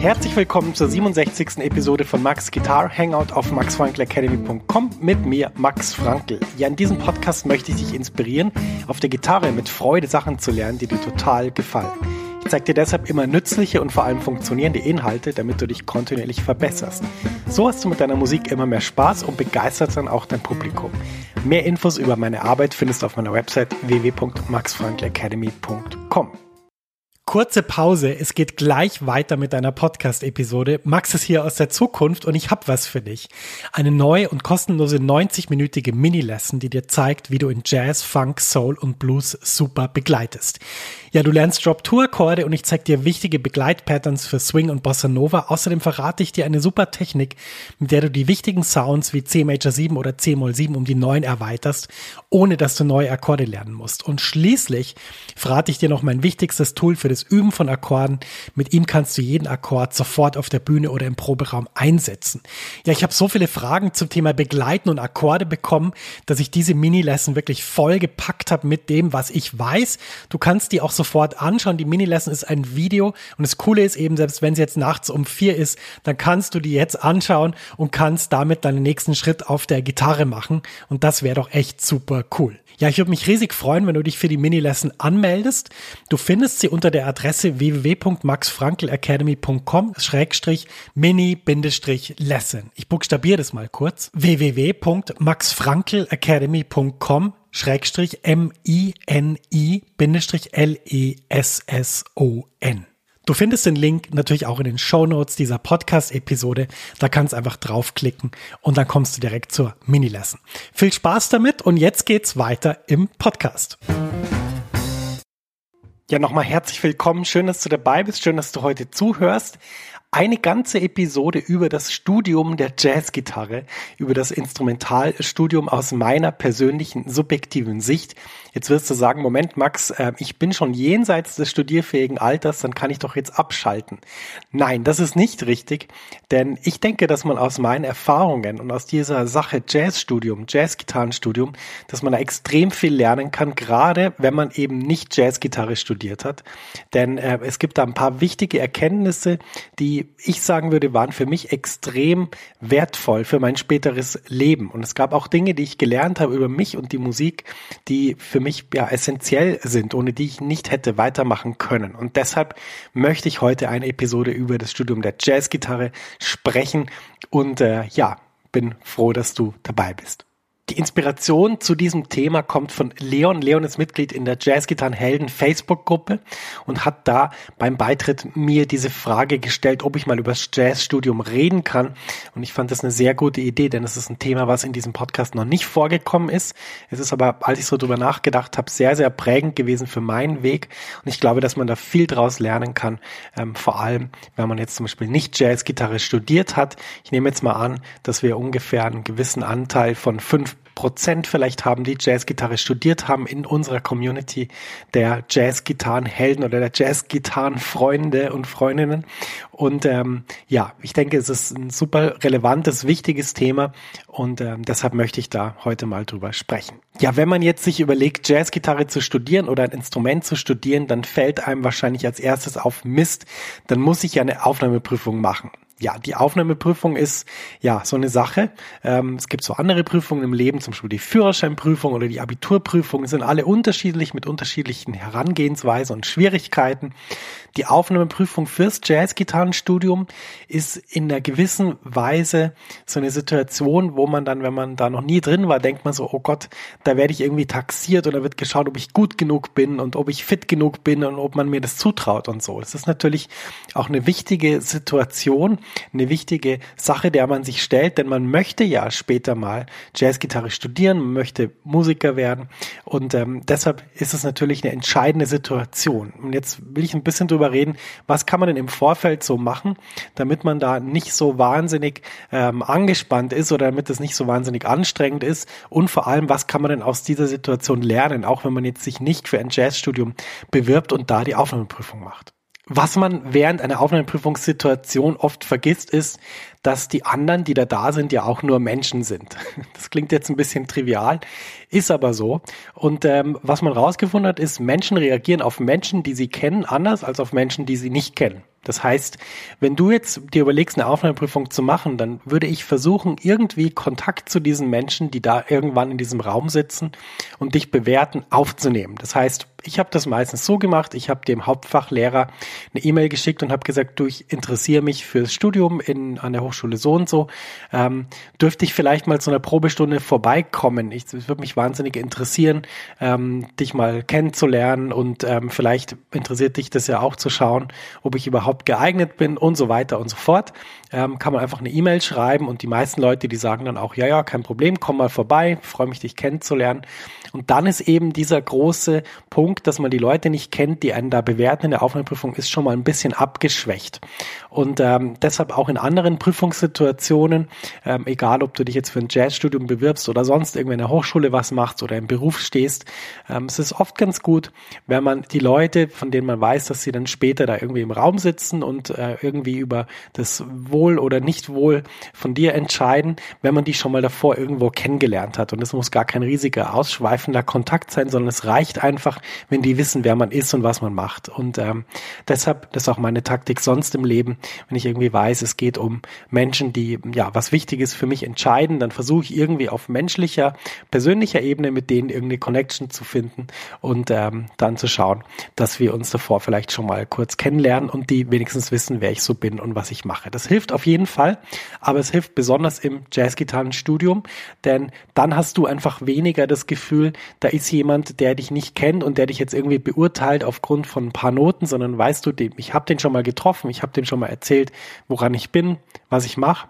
Herzlich willkommen zur 67. Episode von Max Guitar Hangout auf maxfrankelacademy.com mit mir, Max Frankl. Ja, in diesem Podcast möchte ich dich inspirieren, auf der Gitarre mit Freude Sachen zu lernen, die dir total gefallen. Ich zeige dir deshalb immer nützliche und vor allem funktionierende Inhalte, damit du dich kontinuierlich verbesserst. So hast du mit deiner Musik immer mehr Spaß und begeisterst dann auch dein Publikum. Mehr Infos über meine Arbeit findest du auf meiner Website www.maxfrankelacademy.com. Kurze Pause, es geht gleich weiter mit deiner Podcast-Episode. Max ist hier aus der Zukunft und ich hab was für dich. Eine neue und kostenlose 90-minütige Mini-Lesson, die dir zeigt, wie du in Jazz, Funk, Soul und Blues super begleitest. Ja, du lernst Drop-Tour-Akkorde und ich zeig dir wichtige Begleitpatterns für Swing und Bossa Nova. Außerdem verrate ich dir eine super Technik, mit der du die wichtigen Sounds wie C Major 7 oder C Moll 7 um die 9 erweiterst, ohne dass du neue Akkorde lernen musst. Und schließlich verrate ich dir noch mein wichtigstes Tool für das Üben von Akkorden. Mit ihm kannst du jeden Akkord sofort auf der Bühne oder im Proberaum einsetzen. Ja, ich habe so viele Fragen zum Thema Begleiten und Akkorde bekommen, dass ich diese Mini-Lesson wirklich voll gepackt habe mit dem, was ich weiß. Du kannst die auch sofort anschauen. Die Mini-Lesson ist ein Video und das Coole ist eben, selbst wenn es jetzt nachts um vier ist, dann kannst du die jetzt anschauen und kannst damit deinen nächsten Schritt auf der Gitarre machen und das wäre doch echt super cool. Ja, ich würde mich riesig freuen, wenn du dich für die Mini-Lesson anmeldest. Du findest sie unter der Adresse www.maxfrankelacademy.com schrägstrich mini-lesson. Ich buchstabiere das mal kurz. www.maxfrankelacademy.com Schrägstrich M-I-N-I-L-E-S-S-O-N. Du findest den Link natürlich auch in den Show Notes dieser Podcast-Episode. Da kannst du einfach draufklicken und dann kommst du direkt zur Mini-Lesson. Viel Spaß damit und jetzt geht's weiter im Podcast. Ja, nochmal herzlich willkommen. Schön, dass du dabei bist. Schön, dass du heute zuhörst eine ganze Episode über das Studium der Jazzgitarre, über das Instrumentalstudium aus meiner persönlichen subjektiven Sicht. Jetzt wirst du sagen, Moment, Max, äh, ich bin schon jenseits des studierfähigen Alters, dann kann ich doch jetzt abschalten. Nein, das ist nicht richtig, denn ich denke, dass man aus meinen Erfahrungen und aus dieser Sache Jazzstudium, Jazzgitarrenstudium, dass man da extrem viel lernen kann, gerade wenn man eben nicht Jazzgitarre studiert hat. Denn äh, es gibt da ein paar wichtige Erkenntnisse, die ich sagen würde, waren für mich extrem wertvoll für mein späteres Leben. Und es gab auch Dinge, die ich gelernt habe über mich und die Musik, die für mich ja essentiell sind, ohne die ich nicht hätte weitermachen können. Und deshalb möchte ich heute eine Episode über das Studium der Jazzgitarre sprechen. Und äh, ja, bin froh, dass du dabei bist. Die Inspiration zu diesem Thema kommt von Leon. Leon ist Mitglied in der Jazzgitarren Helden Facebook-Gruppe und hat da beim Beitritt mir diese Frage gestellt, ob ich mal über das Jazzstudium reden kann. Und ich fand das eine sehr gute Idee, denn es ist ein Thema, was in diesem Podcast noch nicht vorgekommen ist. Es ist aber, als ich so drüber nachgedacht habe, sehr, sehr prägend gewesen für meinen Weg. Und ich glaube, dass man da viel draus lernen kann. Ähm, vor allem, wenn man jetzt zum Beispiel nicht Jazzgitarre studiert hat. Ich nehme jetzt mal an, dass wir ungefähr einen gewissen Anteil von fünf Prozent vielleicht haben, die Jazzgitarre studiert haben in unserer Community der Jazzgitarrenhelden oder der Jazzgitarrenfreunde und Freundinnen. Und ähm, ja, ich denke, es ist ein super relevantes, wichtiges Thema und ähm, deshalb möchte ich da heute mal drüber sprechen. Ja, wenn man jetzt sich überlegt, Jazzgitarre zu studieren oder ein Instrument zu studieren, dann fällt einem wahrscheinlich als erstes auf Mist, dann muss ich ja eine Aufnahmeprüfung machen ja, die Aufnahmeprüfung ist ja so eine Sache. Ähm, es gibt so andere Prüfungen im Leben, zum Beispiel die Führerscheinprüfung oder die Abiturprüfung, sind alle unterschiedlich mit unterschiedlichen Herangehensweisen und Schwierigkeiten. Die Aufnahmeprüfung fürs Jazzgitarrenstudium ist in einer gewissen Weise so eine Situation, wo man dann, wenn man da noch nie drin war, denkt man so, oh Gott, da werde ich irgendwie taxiert oder wird geschaut, ob ich gut genug bin und ob ich fit genug bin und ob man mir das zutraut und so. Das ist natürlich auch eine wichtige Situation, eine wichtige Sache, der man sich stellt, denn man möchte ja später mal Jazzgitarre studieren, man möchte Musiker werden und ähm, deshalb ist es natürlich eine entscheidende Situation. Und jetzt will ich ein bisschen drüber drüber reden, was kann man denn im Vorfeld so machen, damit man da nicht so wahnsinnig ähm, angespannt ist oder damit es nicht so wahnsinnig anstrengend ist und vor allem, was kann man denn aus dieser Situation lernen, auch wenn man jetzt sich nicht für ein Jazzstudium bewirbt und da die Aufnahmeprüfung macht. Was man während einer Aufnahmeprüfungssituation oft vergisst, ist, dass die anderen, die da da sind, ja auch nur Menschen sind. Das klingt jetzt ein bisschen trivial, ist aber so. Und ähm, was man rausgefunden hat, ist, Menschen reagieren auf Menschen, die sie kennen, anders als auf Menschen, die sie nicht kennen. Das heißt, wenn du jetzt dir überlegst, eine Aufnahmeprüfung zu machen, dann würde ich versuchen, irgendwie Kontakt zu diesen Menschen, die da irgendwann in diesem Raum sitzen und dich bewerten, aufzunehmen. Das heißt, ich habe das meistens so gemacht, ich habe dem Hauptfachlehrer eine E-Mail geschickt und habe gesagt, du, ich interessiere mich fürs Studium in, an der Hochschule so und so. Ähm, dürfte ich vielleicht mal zu einer Probestunde vorbeikommen? Ich, es würde mich wahnsinnig interessieren, ähm, dich mal kennenzulernen und ähm, vielleicht interessiert dich das ja auch zu schauen, ob ich überhaupt geeignet bin und so weiter und so fort. Ähm, kann man einfach eine E-Mail schreiben und die meisten Leute, die sagen dann auch, ja, ja, kein Problem, komm mal vorbei, freue mich, dich kennenzulernen. Und dann ist eben dieser große Punkt, dass man die Leute nicht kennt, die einen da bewerten in der Aufnahmeprüfung, ist schon mal ein bisschen abgeschwächt. Und ähm, deshalb auch in anderen Prüfungssituationen, ähm, egal ob du dich jetzt für ein Jazzstudium bewirbst oder sonst irgendwie in der Hochschule was machst oder im Beruf stehst, ähm, es ist oft ganz gut, wenn man die Leute, von denen man weiß, dass sie dann später da irgendwie im Raum sitzen und äh, irgendwie über das Wohl oder Nicht-Wohl von dir entscheiden, wenn man die schon mal davor irgendwo kennengelernt hat. Und es muss gar kein riesiger, ausschweifender Kontakt sein, sondern es reicht einfach, wenn die wissen, wer man ist und was man macht. Und ähm, deshalb, das ist auch meine Taktik sonst im Leben, wenn ich irgendwie weiß, es geht um Menschen, die ja was Wichtiges für mich entscheiden, dann versuche ich irgendwie auf menschlicher, persönlicher Ebene mit denen irgendeine Connection zu finden und ähm, dann zu schauen, dass wir uns davor vielleicht schon mal kurz kennenlernen und die wenigstens wissen, wer ich so bin und was ich mache. Das hilft auf jeden Fall, aber es hilft besonders im Jazzgitarrenstudium, denn dann hast du einfach weniger das Gefühl, da ist jemand, der dich nicht kennt und der dich jetzt irgendwie beurteilt aufgrund von ein paar Noten, sondern weißt du, ich habe den schon mal getroffen, ich habe dem schon mal erzählt, woran ich bin, was ich mache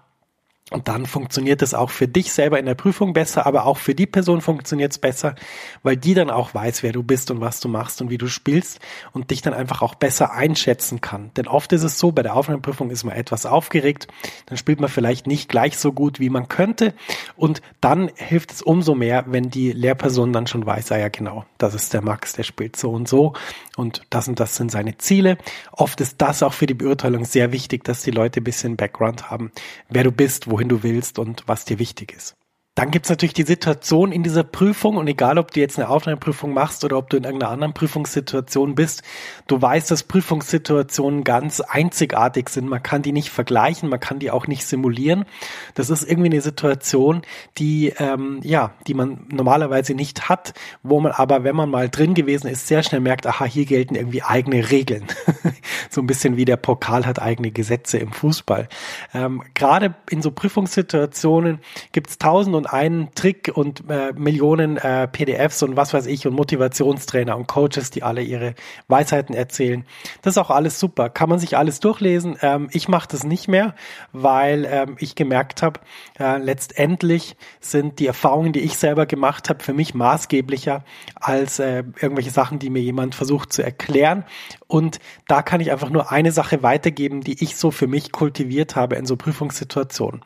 dann funktioniert es auch für dich selber in der Prüfung besser, aber auch für die Person funktioniert es besser, weil die dann auch weiß, wer du bist und was du machst und wie du spielst und dich dann einfach auch besser einschätzen kann. Denn oft ist es so, bei der Aufnahmeprüfung ist man etwas aufgeregt, dann spielt man vielleicht nicht gleich so gut, wie man könnte und dann hilft es umso mehr, wenn die Lehrperson dann schon weiß, ah ja genau, das ist der Max, der spielt so und so und das und das sind seine Ziele. Oft ist das auch für die Beurteilung sehr wichtig, dass die Leute ein bisschen Background haben, wer du bist, wo wohin du willst und was dir wichtig ist. Dann gibt es natürlich die Situation in dieser Prüfung und egal, ob du jetzt eine Aufnahmeprüfung machst oder ob du in irgendeiner anderen Prüfungssituation bist, du weißt, dass Prüfungssituationen ganz einzigartig sind. Man kann die nicht vergleichen, man kann die auch nicht simulieren. Das ist irgendwie eine Situation, die ähm, ja, die man normalerweise nicht hat, wo man aber, wenn man mal drin gewesen ist, sehr schnell merkt, aha, hier gelten irgendwie eigene Regeln. so ein bisschen wie der Pokal hat eigene Gesetze im Fußball. Ähm, Gerade in so Prüfungssituationen gibt es tausend und einen Trick und äh, Millionen äh, PDFs und was weiß ich und Motivationstrainer und Coaches, die alle ihre Weisheiten erzählen. Das ist auch alles super. Kann man sich alles durchlesen. Ähm, ich mache das nicht mehr, weil ähm, ich gemerkt habe, äh, letztendlich sind die Erfahrungen, die ich selber gemacht habe, für mich maßgeblicher als äh, irgendwelche Sachen, die mir jemand versucht zu erklären. Und da kann ich einfach nur eine Sache weitergeben, die ich so für mich kultiviert habe in so Prüfungssituationen.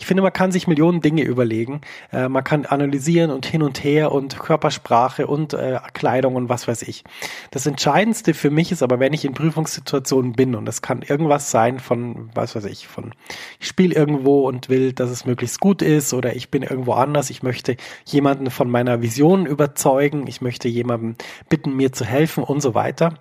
Ich finde, man kann sich Millionen Dinge überlegen. Äh, man kann analysieren und hin und her und Körpersprache und äh, Kleidung und was weiß ich. Das Entscheidendste für mich ist aber, wenn ich in Prüfungssituationen bin und es kann irgendwas sein von, was weiß ich, von ich spiele irgendwo und will, dass es möglichst gut ist oder ich bin irgendwo anders, ich möchte jemanden von meiner Vision überzeugen, ich möchte jemanden bitten, mir zu helfen und so weiter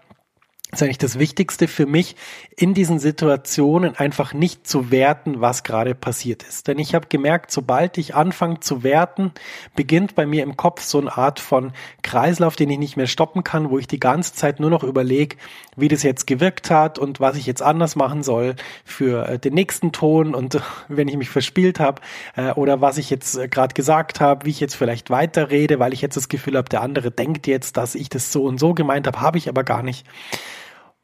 ist eigentlich das Wichtigste für mich, in diesen Situationen einfach nicht zu werten, was gerade passiert ist. Denn ich habe gemerkt, sobald ich anfange zu werten, beginnt bei mir im Kopf so eine Art von Kreislauf, den ich nicht mehr stoppen kann, wo ich die ganze Zeit nur noch überlege, wie das jetzt gewirkt hat und was ich jetzt anders machen soll für äh, den nächsten Ton und wenn ich mich verspielt habe äh, oder was ich jetzt äh, gerade gesagt habe, wie ich jetzt vielleicht weiterrede, weil ich jetzt das Gefühl habe, der andere denkt jetzt, dass ich das so und so gemeint habe, habe ich aber gar nicht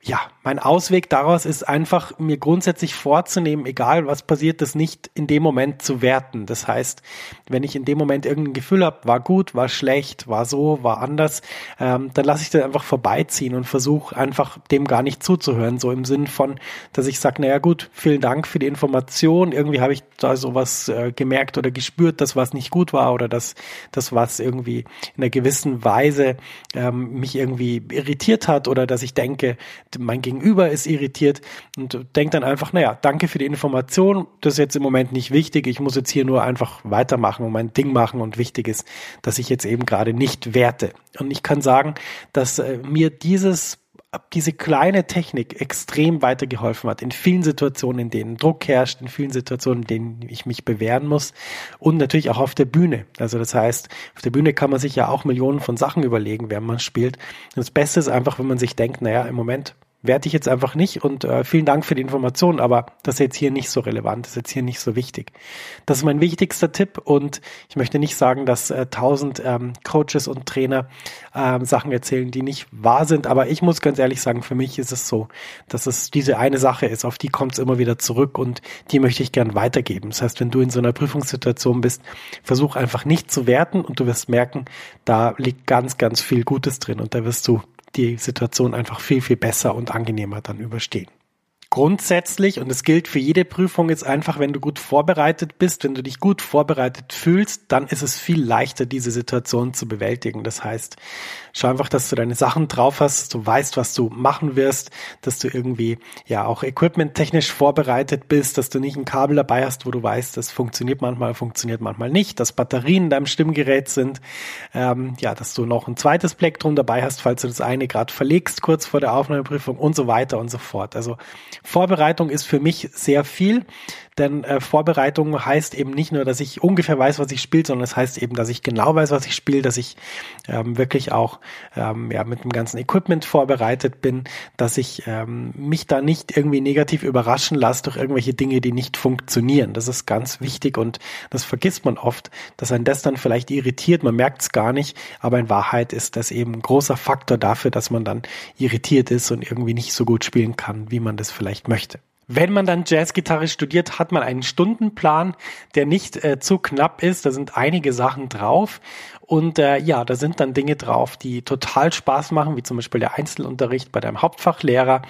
ja, mein Ausweg daraus ist einfach, mir grundsätzlich vorzunehmen, egal was passiert, das nicht in dem Moment zu werten. Das heißt, wenn ich in dem Moment irgendein Gefühl habe, war gut, war schlecht, war so, war anders, ähm, dann lasse ich das einfach vorbeiziehen und versuche einfach dem gar nicht zuzuhören. So im Sinn von, dass ich sage, naja gut, vielen Dank für die Information. Irgendwie habe ich da sowas äh, gemerkt oder gespürt, dass was nicht gut war oder dass das was irgendwie in einer gewissen Weise ähm, mich irgendwie irritiert hat oder dass ich denke, mein Gegenüber ist irritiert und denkt dann einfach, naja, danke für die Information, das ist jetzt im Moment nicht wichtig, ich muss jetzt hier nur einfach weitermachen und mein Ding machen und wichtig ist, dass ich jetzt eben gerade nicht werte. Und ich kann sagen, dass äh, mir dieses diese kleine Technik extrem weitergeholfen hat in vielen Situationen, in denen Druck herrscht, in vielen Situationen, in denen ich mich bewähren muss und natürlich auch auf der Bühne. Also das heißt, auf der Bühne kann man sich ja auch Millionen von Sachen überlegen, während man spielt. Und das Beste ist einfach, wenn man sich denkt, naja, im Moment werte ich jetzt einfach nicht und äh, vielen Dank für die Information, aber das ist jetzt hier nicht so relevant, das ist jetzt hier nicht so wichtig. Das ist mein wichtigster Tipp und ich möchte nicht sagen, dass äh, tausend äh, ähm, Coaches und Trainer äh, Sachen erzählen, die nicht wahr sind, aber ich muss ganz ehrlich sagen, für mich ist es so, dass es diese eine Sache ist, auf die kommt es immer wieder zurück und die möchte ich gern weitergeben. Das heißt, wenn du in so einer Prüfungssituation bist, versuch einfach nicht zu werten und du wirst merken, da liegt ganz, ganz viel Gutes drin und da wirst du die Situation einfach viel, viel besser und angenehmer dann überstehen. Grundsätzlich, und es gilt für jede Prüfung, ist einfach, wenn du gut vorbereitet bist, wenn du dich gut vorbereitet fühlst, dann ist es viel leichter, diese Situation zu bewältigen. Das heißt, schau einfach, dass du deine Sachen drauf hast, dass du weißt, was du machen wirst, dass du irgendwie ja auch equipmenttechnisch vorbereitet bist, dass du nicht ein Kabel dabei hast, wo du weißt, das funktioniert manchmal, funktioniert manchmal nicht, dass Batterien in deinem Stimmgerät sind, ähm, ja, dass du noch ein zweites Plektrum dabei hast, falls du das eine gerade verlegst kurz vor der Aufnahmeprüfung und so weiter und so fort. Also Vorbereitung ist für mich sehr viel, denn äh, Vorbereitung heißt eben nicht nur, dass ich ungefähr weiß, was ich spiele, sondern es das heißt eben, dass ich genau weiß, was ich spiele, dass ich ähm, wirklich auch ähm, ja, mit dem ganzen Equipment vorbereitet bin, dass ich ähm, mich da nicht irgendwie negativ überraschen lasse durch irgendwelche Dinge, die nicht funktionieren. Das ist ganz wichtig und das vergisst man oft, dass ein das dann vielleicht irritiert, man merkt es gar nicht, aber in Wahrheit ist das eben ein großer Faktor dafür, dass man dann irritiert ist und irgendwie nicht so gut spielen kann, wie man das vielleicht möchte. Wenn man dann Jazzgitarre studiert, hat man einen Stundenplan, der nicht äh, zu knapp ist. Da sind einige Sachen drauf. Und äh, ja, da sind dann Dinge drauf, die total Spaß machen, wie zum Beispiel der Einzelunterricht bei deinem Hauptfachlehrer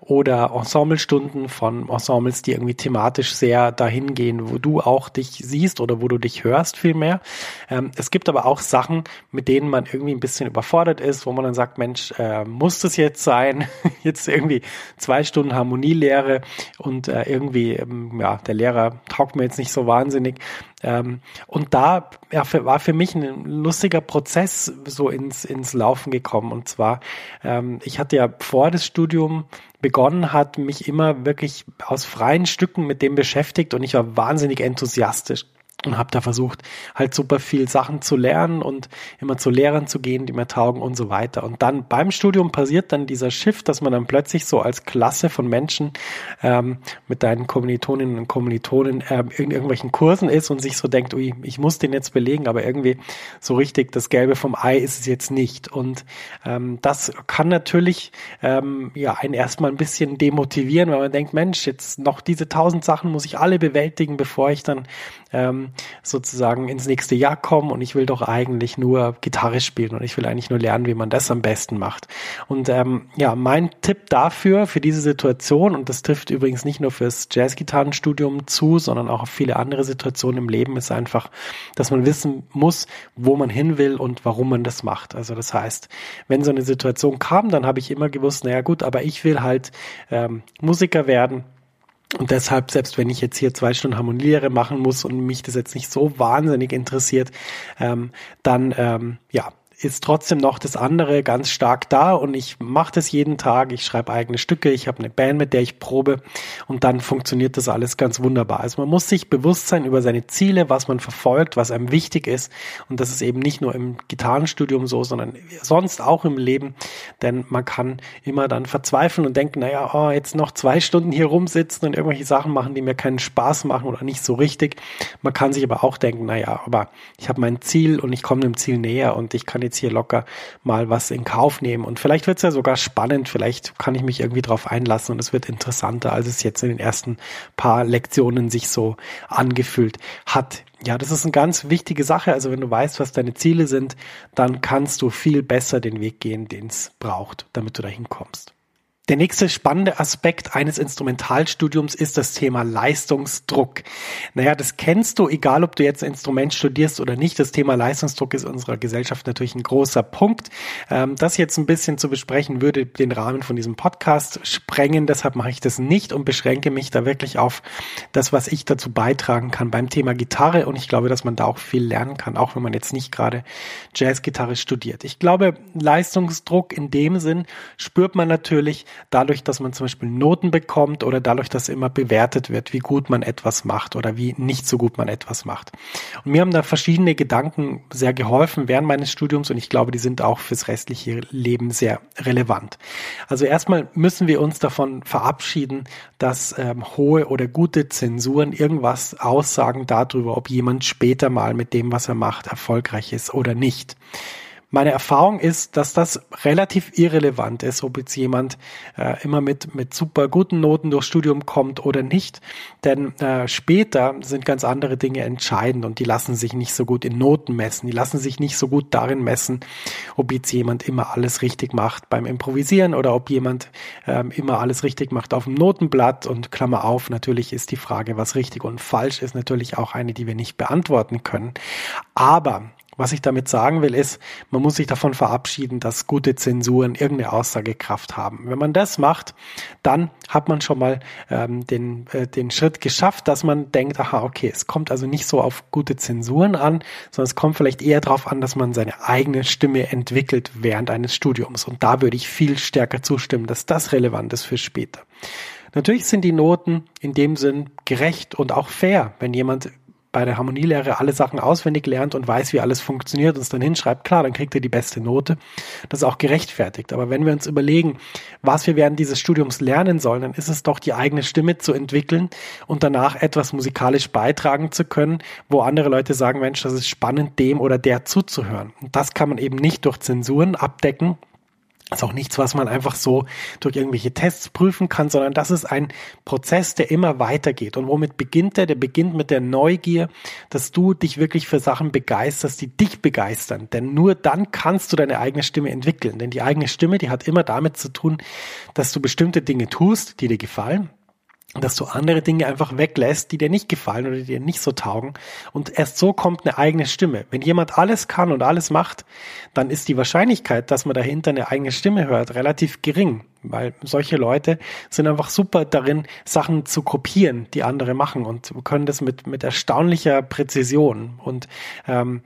oder Ensemblestunden von Ensembles, die irgendwie thematisch sehr dahin gehen, wo du auch dich siehst oder wo du dich hörst vielmehr. Ähm, es gibt aber auch Sachen, mit denen man irgendwie ein bisschen überfordert ist, wo man dann sagt, Mensch, äh, muss das jetzt sein? jetzt irgendwie zwei Stunden Harmonielehre und äh, irgendwie, ähm, ja, der Lehrer taugt mir jetzt nicht so wahnsinnig. Ähm, und da ja, für, war für mich ein lustiger Prozess so ins, ins Laufen gekommen. Und zwar, ähm, ich hatte ja vor das Studium begonnen hat, mich immer wirklich aus freien Stücken mit dem beschäftigt und ich war wahnsinnig enthusiastisch und habe da versucht, halt super viel Sachen zu lernen und immer zu Lehrern zu gehen, die mir taugen und so weiter. Und dann beim Studium passiert dann dieser Shift, dass man dann plötzlich so als Klasse von Menschen ähm, mit deinen Kommilitoninnen und Kommilitonen ähm, in irgendwelchen Kursen ist und sich so denkt, ui, ich muss den jetzt belegen, aber irgendwie so richtig das Gelbe vom Ei ist es jetzt nicht. Und ähm, das kann natürlich ähm, ja einen erstmal ein bisschen demotivieren, weil man denkt, Mensch, jetzt noch diese tausend Sachen muss ich alle bewältigen, bevor ich dann ähm, sozusagen ins nächste Jahr komme und ich will doch eigentlich nur Gitarre spielen und ich will eigentlich nur lernen, wie man das am besten macht. Und ähm, ja, mein Tipp dafür, für diese Situation, und das trifft übrigens nicht nur fürs Jazzgitarrenstudium zu, sondern auch auf viele andere Situationen im Leben, ist einfach, dass man wissen muss, wo man hin will und warum man das macht. Also das heißt, wenn so eine Situation kam, dann habe ich immer gewusst, naja gut, aber ich will halt ähm, Musiker werden und deshalb, selbst wenn ich jetzt hier zwei Stunden Harmonielehre machen muss und mich das jetzt nicht so wahnsinnig interessiert, ähm, dann ähm, ja, ist trotzdem noch das andere ganz stark da und ich mache das jeden Tag. Ich schreibe eigene Stücke, ich habe eine Band, mit der ich probe und dann funktioniert das alles ganz wunderbar. Also man muss sich bewusst sein über seine Ziele, was man verfolgt, was einem wichtig ist und das ist eben nicht nur im Gitarrenstudium so, sondern sonst auch im Leben, denn man kann immer dann verzweifeln und denken, naja, oh, jetzt noch zwei Stunden hier rumsitzen und irgendwelche Sachen machen, die mir keinen Spaß machen oder nicht so richtig. Man kann sich aber auch denken, naja, aber ich habe mein Ziel und ich komme dem Ziel näher und ich kann jetzt hier locker mal was in Kauf nehmen. Und vielleicht wird es ja sogar spannend, vielleicht kann ich mich irgendwie drauf einlassen und es wird interessanter, als es jetzt in den ersten paar Lektionen sich so angefühlt hat. Ja, das ist eine ganz wichtige Sache. Also wenn du weißt, was deine Ziele sind, dann kannst du viel besser den Weg gehen, den es braucht, damit du dahin kommst. Der nächste spannende Aspekt eines Instrumentalstudiums ist das Thema Leistungsdruck. Naja, das kennst du, egal ob du jetzt ein Instrument studierst oder nicht. Das Thema Leistungsdruck ist unserer Gesellschaft natürlich ein großer Punkt. Ähm, das jetzt ein bisschen zu besprechen, würde den Rahmen von diesem Podcast sprengen. Deshalb mache ich das nicht und beschränke mich da wirklich auf das, was ich dazu beitragen kann beim Thema Gitarre. Und ich glaube, dass man da auch viel lernen kann, auch wenn man jetzt nicht gerade Jazzgitarre studiert. Ich glaube, Leistungsdruck in dem Sinn spürt man natürlich, dadurch, dass man zum Beispiel Noten bekommt oder dadurch, dass immer bewertet wird, wie gut man etwas macht oder wie nicht so gut man etwas macht. Und mir haben da verschiedene Gedanken sehr geholfen während meines Studiums und ich glaube, die sind auch fürs restliche Leben sehr relevant. Also erstmal müssen wir uns davon verabschieden, dass ähm, hohe oder gute Zensuren irgendwas aussagen darüber, ob jemand später mal mit dem, was er macht, erfolgreich ist oder nicht. Meine Erfahrung ist, dass das relativ irrelevant ist, ob jetzt jemand äh, immer mit, mit super guten Noten durchs Studium kommt oder nicht. Denn äh, später sind ganz andere Dinge entscheidend und die lassen sich nicht so gut in Noten messen. Die lassen sich nicht so gut darin messen, ob jetzt jemand immer alles richtig macht beim Improvisieren oder ob jemand äh, immer alles richtig macht auf dem Notenblatt. Und Klammer auf, natürlich ist die Frage, was richtig und falsch ist, natürlich auch eine, die wir nicht beantworten können. Aber was ich damit sagen will, ist, man muss sich davon verabschieden, dass gute Zensuren irgendeine Aussagekraft haben. Wenn man das macht, dann hat man schon mal ähm, den, äh, den Schritt geschafft, dass man denkt, aha, okay, es kommt also nicht so auf gute Zensuren an, sondern es kommt vielleicht eher darauf an, dass man seine eigene Stimme entwickelt während eines Studiums. Und da würde ich viel stärker zustimmen, dass das relevant ist für später. Natürlich sind die Noten in dem Sinn gerecht und auch fair. Wenn jemand bei der Harmonielehre alle Sachen auswendig lernt und weiß, wie alles funktioniert und es dann hinschreibt, klar, dann kriegt er die beste Note. Das ist auch gerechtfertigt. Aber wenn wir uns überlegen, was wir während dieses Studiums lernen sollen, dann ist es doch die eigene Stimme zu entwickeln und danach etwas musikalisch beitragen zu können, wo andere Leute sagen, Mensch, das ist spannend, dem oder der zuzuhören. Und das kann man eben nicht durch Zensuren abdecken, ist auch nichts, was man einfach so durch irgendwelche Tests prüfen kann, sondern das ist ein Prozess, der immer weitergeht. Und womit beginnt der? Der beginnt mit der Neugier, dass du dich wirklich für Sachen begeisterst, die dich begeistern. Denn nur dann kannst du deine eigene Stimme entwickeln. Denn die eigene Stimme, die hat immer damit zu tun, dass du bestimmte Dinge tust, die dir gefallen dass du andere Dinge einfach weglässt, die dir nicht gefallen oder die dir nicht so taugen. Und erst so kommt eine eigene Stimme. Wenn jemand alles kann und alles macht, dann ist die Wahrscheinlichkeit, dass man dahinter eine eigene Stimme hört, relativ gering. Weil solche Leute sind einfach super darin, Sachen zu kopieren, die andere machen und können das mit, mit erstaunlicher Präzision. Und ähm,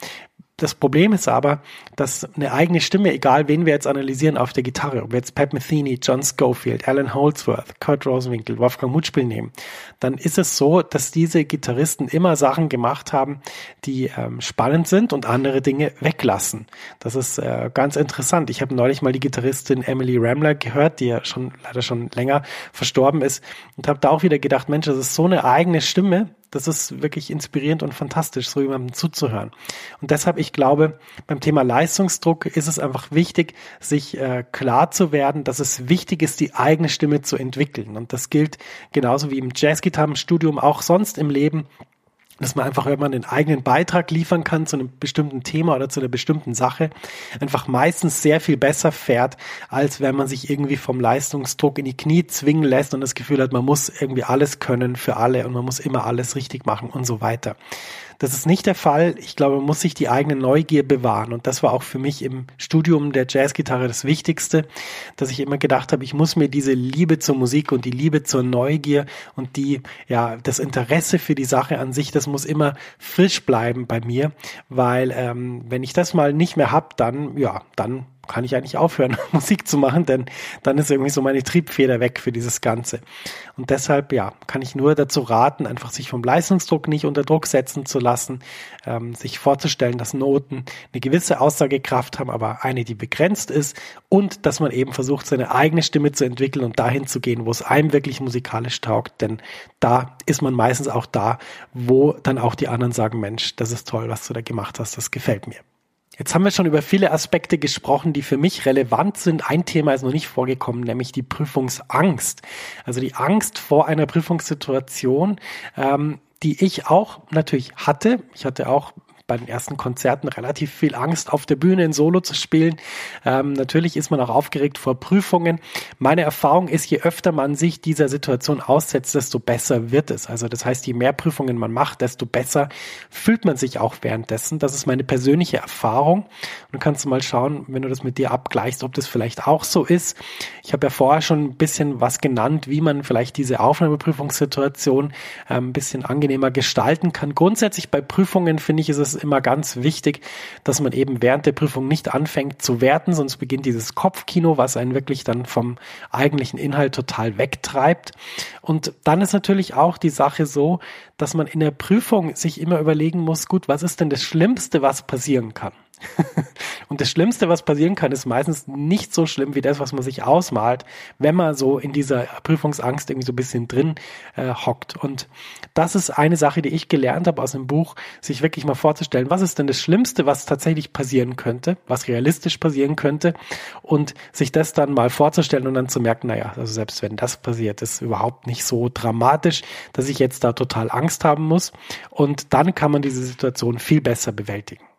das Problem ist aber, dass eine eigene Stimme, egal wen wir jetzt analysieren auf der Gitarre, ob wir jetzt Pat Metheny, John Schofield, Alan Holdsworth, Kurt Rosenwinkel, Wolfgang Mutspiel nehmen, dann ist es so, dass diese Gitarristen immer Sachen gemacht haben, die ähm, spannend sind und andere Dinge weglassen. Das ist äh, ganz interessant. Ich habe neulich mal die Gitarristin Emily Ramler gehört, die ja schon leider schon länger verstorben ist und habe da auch wieder gedacht, Mensch, das ist so eine eigene Stimme, das ist wirklich inspirierend und fantastisch, so jemandem zuzuhören. Und deshalb, ich glaube, beim Thema Leistungsdruck ist es einfach wichtig, sich äh, klar zu werden, dass es wichtig ist, die eigene Stimme zu entwickeln. Und das gilt genauso wie im Jazzgitarrenstudium, auch sonst im Leben dass man einfach, wenn man den eigenen Beitrag liefern kann zu einem bestimmten Thema oder zu einer bestimmten Sache, einfach meistens sehr viel besser fährt, als wenn man sich irgendwie vom Leistungsdruck in die Knie zwingen lässt und das Gefühl hat, man muss irgendwie alles können für alle und man muss immer alles richtig machen und so weiter. Das ist nicht der Fall. Ich glaube, man muss sich die eigene Neugier bewahren. Und das war auch für mich im Studium der Jazzgitarre das Wichtigste, dass ich immer gedacht habe, ich muss mir diese Liebe zur Musik und die Liebe zur Neugier und die, ja, das Interesse für die Sache an sich, das muss immer frisch bleiben bei mir, weil ähm, wenn ich das mal nicht mehr hab, dann, ja, dann kann ich eigentlich aufhören, Musik zu machen, denn dann ist irgendwie so meine Triebfeder weg für dieses Ganze. Und deshalb, ja, kann ich nur dazu raten, einfach sich vom Leistungsdruck nicht unter Druck setzen zu lassen, ähm, sich vorzustellen, dass Noten eine gewisse Aussagekraft haben, aber eine, die begrenzt ist und dass man eben versucht, seine eigene Stimme zu entwickeln und dahin zu gehen, wo es einem wirklich musikalisch taugt, denn da ist man meistens auch da, wo dann auch die anderen sagen, Mensch, das ist toll, was du da gemacht hast, das gefällt mir. Jetzt haben wir schon über viele Aspekte gesprochen, die für mich relevant sind. Ein Thema ist noch nicht vorgekommen, nämlich die Prüfungsangst. Also die Angst vor einer Prüfungssituation, ähm, die ich auch natürlich hatte. Ich hatte auch bei den ersten Konzerten relativ viel Angst, auf der Bühne ein Solo zu spielen. Ähm, natürlich ist man auch aufgeregt vor Prüfungen. Meine Erfahrung ist, je öfter man sich dieser Situation aussetzt, desto besser wird es. Also das heißt, je mehr Prüfungen man macht, desto besser fühlt man sich auch währenddessen. Das ist meine persönliche Erfahrung. Und du kannst mal schauen, wenn du das mit dir abgleichst, ob das vielleicht auch so ist. Ich habe ja vorher schon ein bisschen was genannt, wie man vielleicht diese Aufnahmeprüfungssituation äh, ein bisschen angenehmer gestalten kann. Grundsätzlich bei Prüfungen finde ich, ist es immer ganz wichtig, dass man eben während der Prüfung nicht anfängt zu werten, sonst beginnt dieses Kopfkino, was einen wirklich dann vom eigentlichen Inhalt total wegtreibt. Und dann ist natürlich auch die Sache so, dass man in der Prüfung sich immer überlegen muss, gut, was ist denn das Schlimmste, was passieren kann? und das Schlimmste, was passieren kann, ist meistens nicht so schlimm wie das, was man sich ausmalt, wenn man so in dieser Prüfungsangst irgendwie so ein bisschen drin äh, hockt. Und das ist eine Sache, die ich gelernt habe aus dem Buch, sich wirklich mal vorzustellen, was ist denn das Schlimmste, was tatsächlich passieren könnte, was realistisch passieren könnte und sich das dann mal vorzustellen und dann zu merken, naja, also selbst wenn das passiert, ist überhaupt nicht so dramatisch, dass ich jetzt da total Angst haben muss. Und dann kann man diese Situation viel besser bewältigen.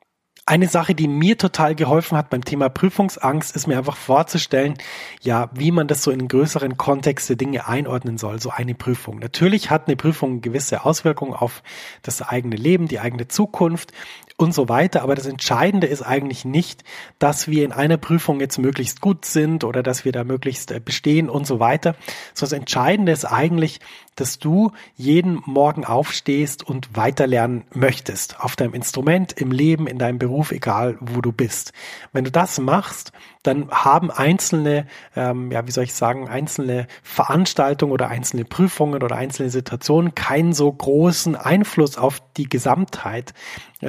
Eine Sache, die mir total geholfen hat beim Thema Prüfungsangst, ist mir einfach vorzustellen, ja, wie man das so in größeren Kontext der Dinge einordnen soll, so eine Prüfung. Natürlich hat eine Prüfung gewisse Auswirkungen auf das eigene Leben, die eigene Zukunft und so weiter. Aber das Entscheidende ist eigentlich nicht, dass wir in einer Prüfung jetzt möglichst gut sind oder dass wir da möglichst äh, bestehen und so weiter. Sondern das Entscheidende ist eigentlich, dass du jeden Morgen aufstehst und weiterlernen möchtest. Auf deinem Instrument, im Leben, in deinem Beruf, egal wo du bist. Wenn du das machst, dann haben einzelne, ähm, ja, wie soll ich sagen, einzelne Veranstaltungen oder einzelne Prüfungen oder einzelne Situationen keinen so großen Einfluss auf die Gesamtheit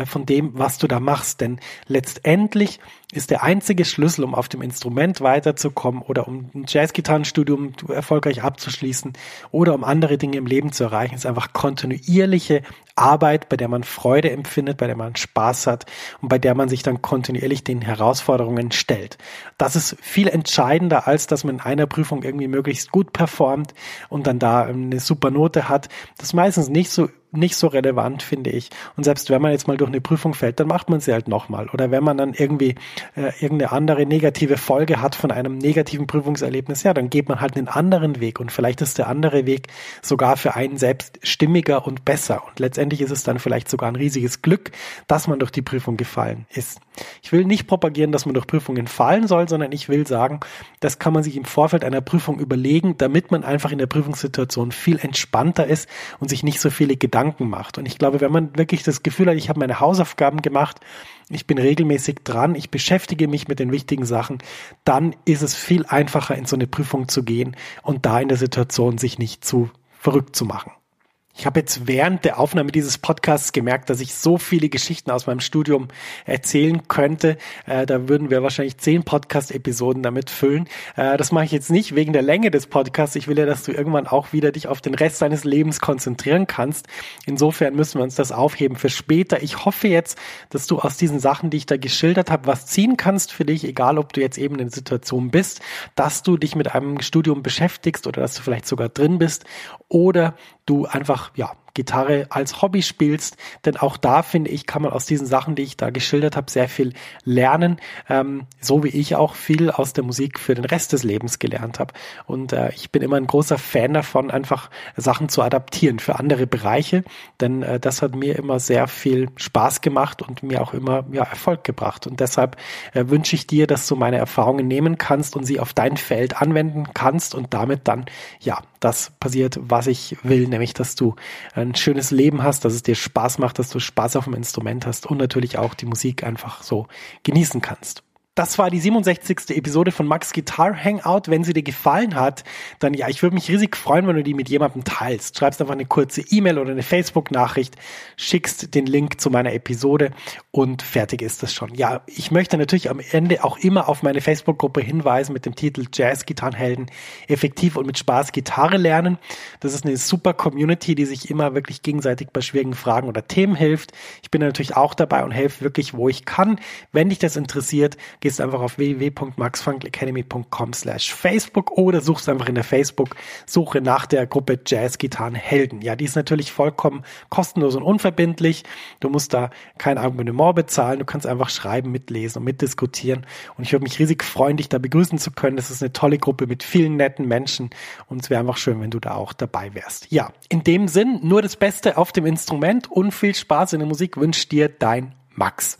von dem, was du da machst. Denn letztendlich ist der einzige Schlüssel, um auf dem Instrument weiterzukommen oder um ein Jazzgitarrenstudium erfolgreich abzuschließen oder um andere Dinge im Leben zu erreichen, ist einfach kontinuierliche Arbeit, bei der man Freude empfindet, bei der man Spaß hat und bei der man sich dann kontinuierlich den Herausforderungen stellt. Das ist viel entscheidender, als dass man in einer Prüfung irgendwie möglichst gut performt und dann da eine super Note hat. Das ist meistens nicht so nicht so relevant, finde ich. Und selbst wenn man jetzt mal durch eine Prüfung fällt, dann macht man sie halt nochmal. Oder wenn man dann irgendwie äh, irgendeine andere negative Folge hat von einem negativen Prüfungserlebnis, ja, dann geht man halt einen anderen Weg. Und vielleicht ist der andere Weg sogar für einen selbst stimmiger und besser. Und letztendlich ist es dann vielleicht sogar ein riesiges Glück, dass man durch die Prüfung gefallen ist. Ich will nicht propagieren, dass man durch Prüfungen fallen soll, sondern ich will sagen, das kann man sich im Vorfeld einer Prüfung überlegen, damit man einfach in der Prüfungssituation viel entspannter ist und sich nicht so viele Gedanken macht. Und ich glaube, wenn man wirklich das Gefühl hat, ich habe meine Hausaufgaben gemacht, ich bin regelmäßig dran, ich beschäftige mich mit den wichtigen Sachen, dann ist es viel einfacher, in so eine Prüfung zu gehen und da in der Situation sich nicht zu verrückt zu machen. Ich habe jetzt während der Aufnahme dieses Podcasts gemerkt, dass ich so viele Geschichten aus meinem Studium erzählen könnte. Äh, da würden wir wahrscheinlich zehn Podcast-Episoden damit füllen. Äh, das mache ich jetzt nicht wegen der Länge des Podcasts. Ich will ja, dass du irgendwann auch wieder dich auf den Rest deines Lebens konzentrieren kannst. Insofern müssen wir uns das aufheben für später. Ich hoffe jetzt, dass du aus diesen Sachen, die ich da geschildert habe, was ziehen kannst für dich, egal ob du jetzt eben in der Situation bist, dass du dich mit einem Studium beschäftigst oder dass du vielleicht sogar drin bist oder du einfach, ja, Gitarre als Hobby spielst, denn auch da finde ich, kann man aus diesen Sachen, die ich da geschildert habe, sehr viel lernen, ähm, so wie ich auch viel aus der Musik für den Rest des Lebens gelernt habe. Und äh, ich bin immer ein großer Fan davon, einfach Sachen zu adaptieren für andere Bereiche, denn äh, das hat mir immer sehr viel Spaß gemacht und mir auch immer ja, Erfolg gebracht. Und deshalb äh, wünsche ich dir, dass du meine Erfahrungen nehmen kannst und sie auf dein Feld anwenden kannst und damit dann ja das passiert, was ich will, nämlich dass du ein schönes Leben hast, dass es dir Spaß macht, dass du Spaß auf dem Instrument hast und natürlich auch die Musik einfach so genießen kannst. Das war die 67. Episode von Max Guitar Hangout. Wenn sie dir gefallen hat, dann ja, ich würde mich riesig freuen, wenn du die mit jemandem teilst. Schreibst einfach eine kurze E-Mail oder eine Facebook-Nachricht, schickst den Link zu meiner Episode und fertig ist das schon. Ja, ich möchte natürlich am Ende auch immer auf meine Facebook-Gruppe hinweisen mit dem Titel Jazz Gitarrenhelden effektiv und mit Spaß Gitarre lernen. Das ist eine super Community, die sich immer wirklich gegenseitig bei schwierigen Fragen oder Themen hilft. Ich bin natürlich auch dabei und helfe wirklich, wo ich kann. Wenn dich das interessiert, gehst einfach auf www.maxfrankelacademy.com slash Facebook oder suchst einfach in der Facebook-Suche nach der Gruppe Jazz-Gitarren Helden. Ja, die ist natürlich vollkommen kostenlos und unverbindlich. Du musst da kein Abonnement bezahlen. Du kannst einfach schreiben, mitlesen und mitdiskutieren. Und ich würde mich riesig freuen, dich da begrüßen zu können. Das ist eine tolle Gruppe mit vielen netten Menschen und es wäre einfach schön, wenn du da auch dabei wärst. Ja, in dem Sinn, nur das Beste auf dem Instrument und viel Spaß in der Musik wünscht dir dein Max.